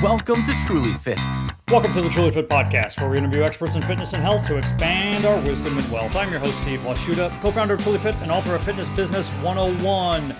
Welcome to Truly Fit. Welcome to the Truly Fit Podcast, where we interview experts in fitness and health to expand our wisdom and wealth. I'm your host, Steve Washuta, co founder of Truly Fit and author of Fitness Business 101.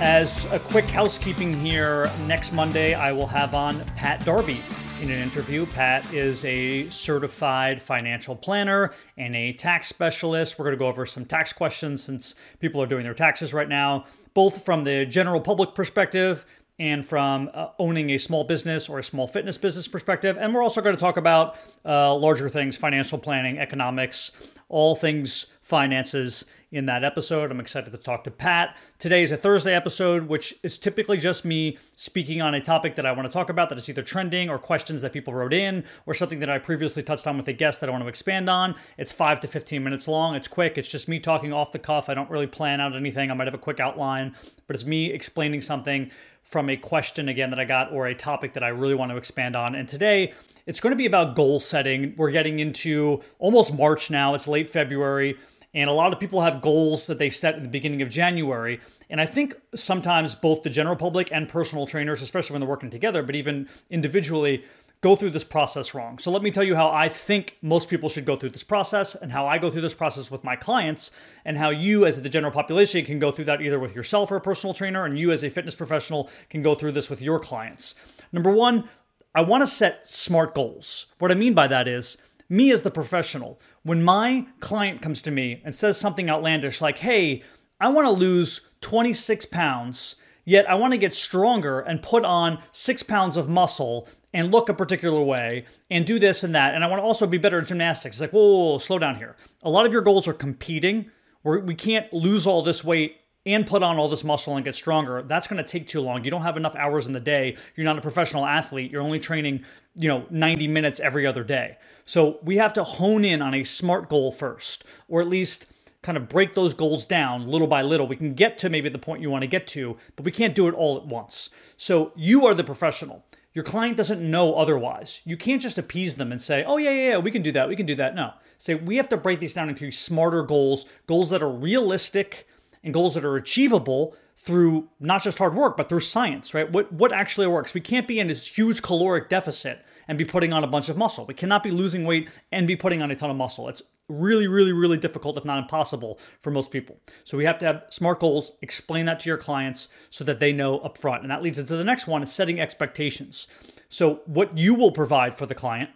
As a quick housekeeping here, next Monday I will have on Pat Darby in an interview. Pat is a certified financial planner and a tax specialist. We're going to go over some tax questions since people are doing their taxes right now, both from the general public perspective and from uh, owning a small business or a small fitness business perspective. And we're also going to talk about uh, larger things financial planning, economics, all things finances in that episode. I'm excited to talk to Pat. Today is a Thursday episode, which is typically just me speaking on a topic that I want to talk about that is either trending or questions that people wrote in or something that I previously touched on with a guest that I want to expand on. It's five to 15 minutes long. It's quick. It's just me talking off the cuff. I don't really plan out anything. I might have a quick outline, but it's me explaining something from a question again that I got or a topic that I really want to expand on. And today, it's going to be about goal setting. We're getting into almost March now. It's late February. And a lot of people have goals that they set at the beginning of January. And I think sometimes both the general public and personal trainers, especially when they're working together, but even individually, go through this process wrong. So let me tell you how I think most people should go through this process and how I go through this process with my clients and how you as the general population can go through that either with yourself or a personal trainer and you as a fitness professional can go through this with your clients. Number 1, I want to set smart goals. What I mean by that is me as the professional, when my client comes to me and says something outlandish like, hey, I want to lose 26 pounds, yet I want to get stronger and put on six pounds of muscle and look a particular way and do this and that. And I want to also be better at gymnastics. It's like, whoa, whoa, whoa, slow down here. A lot of your goals are competing. We're, we can't lose all this weight and put on all this muscle and get stronger. That's going to take too long. You don't have enough hours in the day. You're not a professional athlete. You're only training, you know, 90 minutes every other day. So we have to hone in on a smart goal first, or at least kind of break those goals down little by little. We can get to maybe the point you want to get to, but we can't do it all at once. So you are the professional. Your client doesn't know otherwise. You can't just appease them and say, oh, yeah, yeah, yeah, we can do that. We can do that. No. Say, we have to break these down into smarter goals, goals that are realistic and goals that are achievable through not just hard work, but through science, right? What, what actually works? We can't be in this huge caloric deficit and be putting on a bunch of muscle. We cannot be losing weight and be putting on a ton of muscle. It's really, really, really difficult, if not impossible, for most people. So we have to have smart goals, explain that to your clients so that they know upfront. And that leads us to the next one is setting expectations. So what you will provide for the client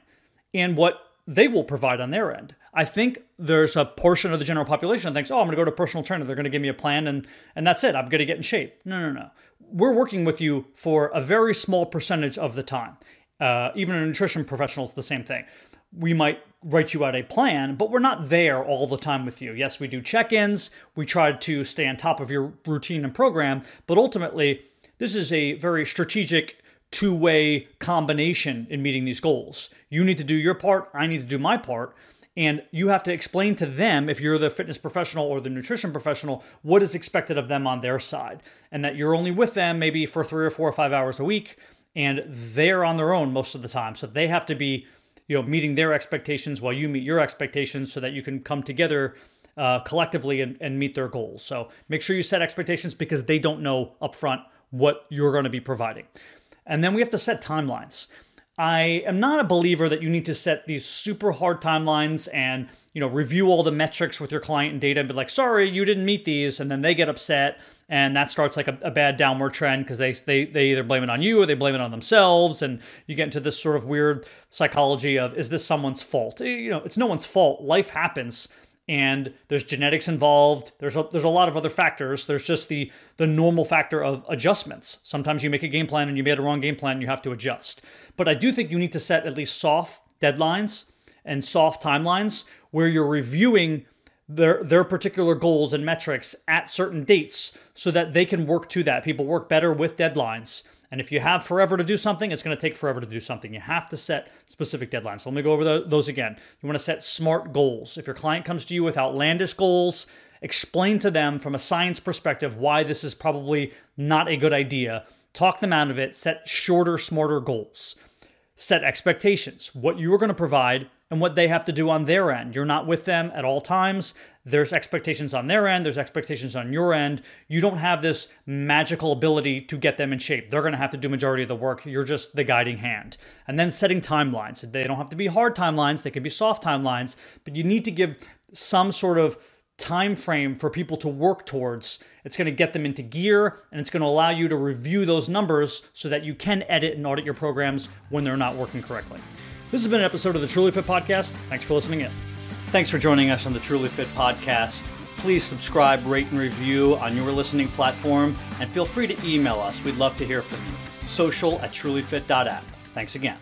and what they will provide on their end. I think there's a portion of the general population that thinks, oh, I'm going to go to a personal trainer. They're going to give me a plan and, and that's it. I'm going to get in shape. No, no, no. We're working with you for a very small percentage of the time. Uh, even a nutrition professional is the same thing. We might write you out a plan, but we're not there all the time with you. Yes, we do check ins, we try to stay on top of your routine and program, but ultimately, this is a very strategic two way combination in meeting these goals. You need to do your part, I need to do my part. And you have to explain to them, if you're the fitness professional or the nutrition professional, what is expected of them on their side. And that you're only with them maybe for three or four or five hours a week and they're on their own most of the time. So they have to be, you know, meeting their expectations while you meet your expectations, so that you can come together uh, collectively and, and meet their goals. So make sure you set expectations because they don't know upfront what you're going to be providing. And then we have to set timelines. I am not a believer that you need to set these super hard timelines and you know review all the metrics with your client and data and be like, sorry, you didn't meet these, and then they get upset and that starts like a, a bad downward trend because they, they they either blame it on you or they blame it on themselves and you get into this sort of weird psychology of is this someone's fault? Eh, you know it's no one's fault. Life happens and there's genetics involved there's a, there's a lot of other factors there's just the the normal factor of adjustments sometimes you make a game plan and you made a wrong game plan and you have to adjust but i do think you need to set at least soft deadlines and soft timelines where you're reviewing their their particular goals and metrics at certain dates so that they can work to that. People work better with deadlines. And if you have forever to do something, it's going to take forever to do something. You have to set specific deadlines. So let me go over the, those again. You want to set smart goals. If your client comes to you with outlandish goals, explain to them from a science perspective why this is probably not a good idea. Talk them out of it. Set shorter, smarter goals. Set expectations, what you are going to provide and what they have to do on their end. You're not with them at all times. there's expectations on their end, there's expectations on your end. You don't have this magical ability to get them in shape. They're going to have to do majority of the work. You're just the guiding hand. And then setting timelines. They don't have to be hard timelines, they can be soft timelines, but you need to give some sort of time frame for people to work towards. It's going to get them into gear and it's going to allow you to review those numbers so that you can edit and audit your programs when they're not working correctly. This has been an episode of the Truly Fit Podcast. Thanks for listening in. Thanks for joining us on the Truly Fit Podcast. Please subscribe, rate, and review on your listening platform, and feel free to email us. We'd love to hear from you. Social at trulyfit.app. Thanks again.